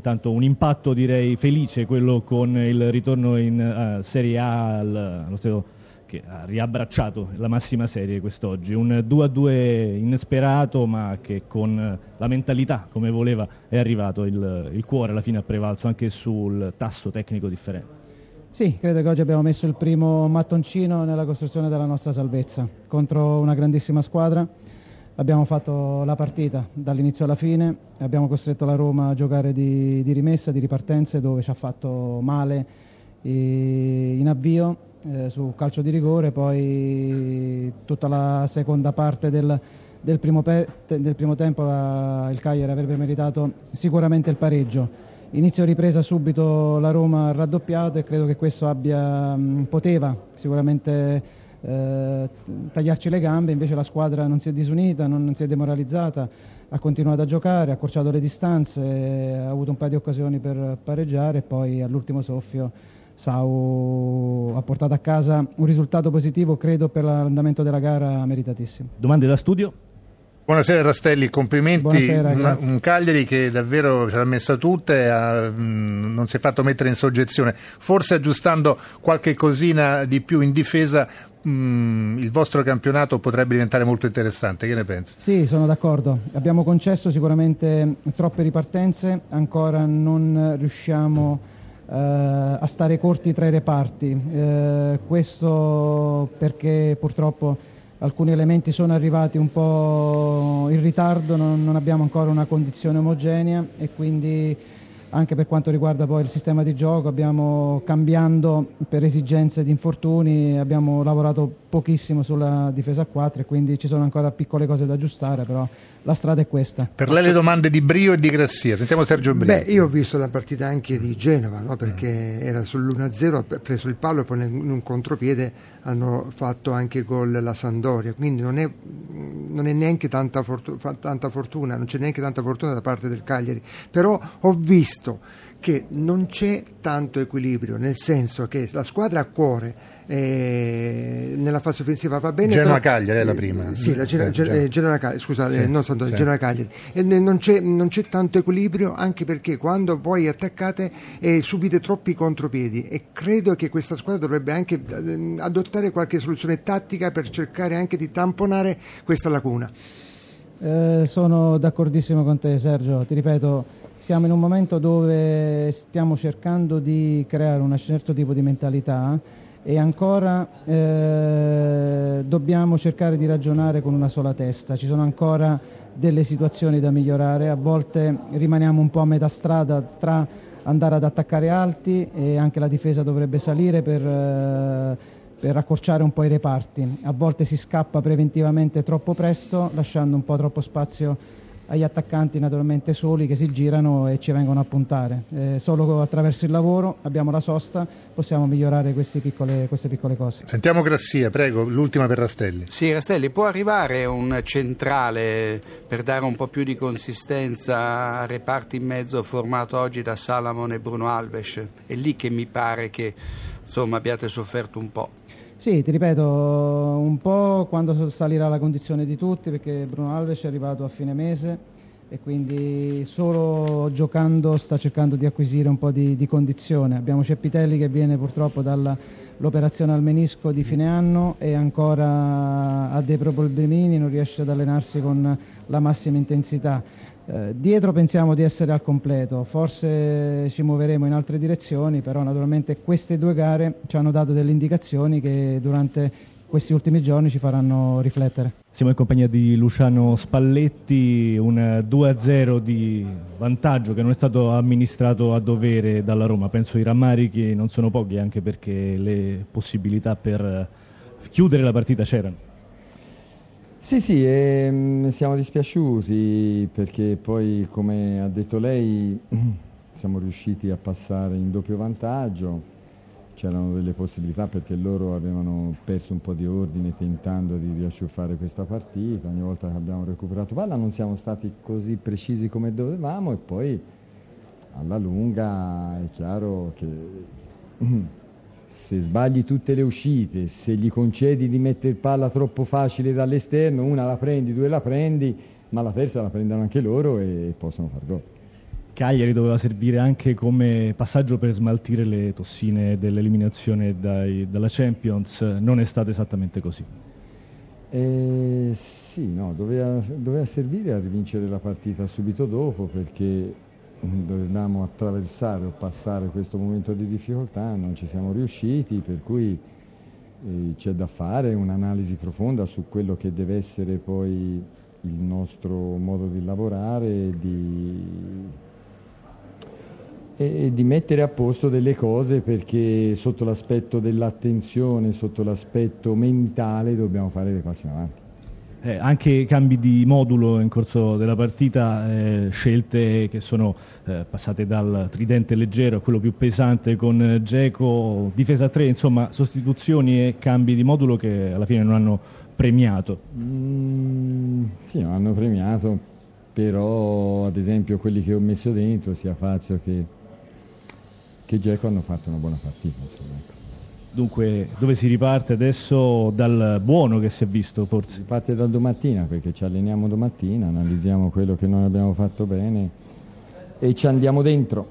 intanto un impatto direi felice quello con il ritorno in uh, Serie A al, allo stadio che ha riabbracciato la massima serie quest'oggi, un 2-2 inesperato ma che con la mentalità come voleva è arrivato, il, il cuore alla fine ha prevalso anche sul tasso tecnico differente. Sì, credo che oggi abbiamo messo il primo mattoncino nella costruzione della nostra salvezza contro una grandissima squadra. Abbiamo fatto la partita dall'inizio alla fine, abbiamo costretto la Roma a giocare di, di rimessa, di ripartenze dove ci ha fatto male in avvio eh, su calcio di rigore, poi tutta la seconda parte del, del, primo, pe- del primo, tempo la, il Cagliari avrebbe meritato sicuramente il pareggio. Inizio ripresa subito la Roma ha raddoppiato e credo che questo abbia, mh, poteva sicuramente eh, tagliarci le gambe, invece la squadra non si è disunita, non, non si è demoralizzata, ha continuato a giocare, ha accorciato le distanze, ha avuto un paio di occasioni per pareggiare e poi all'ultimo soffio Sau ha portato a casa un risultato positivo, credo, per l'andamento della gara meritatissimo. Domande da studio? Buonasera Rastelli, complimenti. Buonasera, Una, un Cagliari che davvero ce l'ha messa tutta e ha, mh, non si è fatto mettere in soggezione. Forse aggiustando qualche cosina di più in difesa, mh, il vostro campionato potrebbe diventare molto interessante. Che ne pensi? Sì, sono d'accordo. Abbiamo concesso sicuramente troppe ripartenze, ancora non riusciamo eh, a stare corti tra i reparti. Eh, questo perché purtroppo alcuni elementi sono arrivati un po' in ritardo, non, non abbiamo ancora una condizione omogenea e quindi anche per quanto riguarda poi il sistema di gioco abbiamo cambiando per esigenze di infortuni, abbiamo lavorato pochissimo sulla difesa a 4 e quindi ci sono ancora piccole cose da aggiustare, però la strada è questa. Per lei le domande di Brio e di Grassia. Sentiamo Sergio Brio. Beh, io ho visto la partita anche di Genova, no? perché mm. era sull'1-0, ha preso il palo e poi in un contropiede hanno fatto anche gol la Sandoria, quindi non è, non è neanche tanta, fortuna, tanta fortuna, non c'è neanche tanta fortuna da parte del Cagliari, però ho visto che non c'è tanto equilibrio, nel senso che la squadra a cuore eh, nella fase offensiva va bene. Genoa Cagliari è la prima. Sì, la Genoa, eh, Genoa Cagliari, scusate, sì, non Sandoria, sì. Genoa Cagliari. E non c'è, non c'è, tanto equilibrio anche perché quando voi attaccate eh, subite troppi contropiedi e credo che questa squadra dovrebbe anche eh, adottare qualche soluzione tattica per cercare anche di tamponare questa lacuna. Eh, sono d'accordissimo con te Sergio, ti ripeto, siamo in un momento dove stiamo cercando di creare un certo tipo di mentalità e ancora eh, dobbiamo cercare di ragionare con una sola testa. Ci sono ancora delle situazioni da migliorare, a volte rimaniamo un po' a metà strada tra andare ad attaccare alti e anche la difesa dovrebbe salire per, eh, per accorciare un po' i reparti. A volte si scappa preventivamente troppo presto, lasciando un po' troppo spazio agli attaccanti naturalmente soli che si girano e ci vengono a puntare. Eh, solo attraverso il lavoro abbiamo la sosta, possiamo migliorare piccole, queste piccole cose. Sentiamo Grassia, prego, l'ultima per Rastelli. Sì, Rastelli, può arrivare un centrale per dare un po' più di consistenza a reparti in mezzo formato oggi da Salamon e Bruno Alves? È lì che mi pare che insomma, abbiate sofferto un po'. Sì, ti ripeto, un po' quando salirà la condizione di tutti, perché Bruno Alves è arrivato a fine mese e quindi solo giocando sta cercando di acquisire un po' di, di condizione. Abbiamo Ceppitelli che viene purtroppo dall'operazione al menisco di fine anno e ancora ha dei problemini, non riesce ad allenarsi con la massima intensità. Eh, dietro pensiamo di essere al completo, forse ci muoveremo in altre direzioni, però naturalmente queste due gare ci hanno dato delle indicazioni che durante questi ultimi giorni ci faranno riflettere. Siamo in compagnia di Luciano Spalletti, un 2-0 di vantaggio che non è stato amministrato a dovere dalla Roma. Penso i rammarichi non sono pochi anche perché le possibilità per chiudere la partita c'erano. Sì, sì, ehm, siamo dispiaciuti perché poi, come ha detto lei, siamo riusciti a passare in doppio vantaggio, c'erano delle possibilità perché loro avevano perso un po' di ordine tentando di riasciuffare questa partita, ogni volta che abbiamo recuperato palla non siamo stati così precisi come dovevamo e poi alla lunga è chiaro che se sbagli tutte le uscite, se gli concedi di mettere palla troppo facile dall'esterno, una la prendi, due la prendi, ma la terza la prendono anche loro e possono far gol. Cagliari doveva servire anche come passaggio per smaltire le tossine dell'eliminazione dai, dalla Champions, non è stato esattamente così. Eh, sì, no, doveva, doveva, servire a rivincere la partita subito dopo perché dovevamo attraversare o passare questo momento di difficoltà, non ci siamo riusciti, per cui eh, c'è da fare un'analisi profonda su quello che deve essere poi il nostro modo di lavorare di, e di mettere a posto delle cose perché sotto l'aspetto dell'attenzione, sotto l'aspetto mentale dobbiamo fare dei passi in avanti. Eh, anche cambi di modulo in corso della partita, eh, scelte che sono eh, passate dal tridente leggero a quello più pesante con Geco, difesa 3, insomma sostituzioni e cambi di modulo che alla fine non hanno premiato. Mm, sì, non hanno premiato, però ad esempio quelli che ho messo dentro, sia Fazio che, che Geco hanno fatto una buona partita. Insomma, ecco. Dunque, dove si riparte adesso dal buono che si è visto forse? Si parte dal domattina perché ci alleniamo domattina, analizziamo quello che non abbiamo fatto bene e ci andiamo dentro.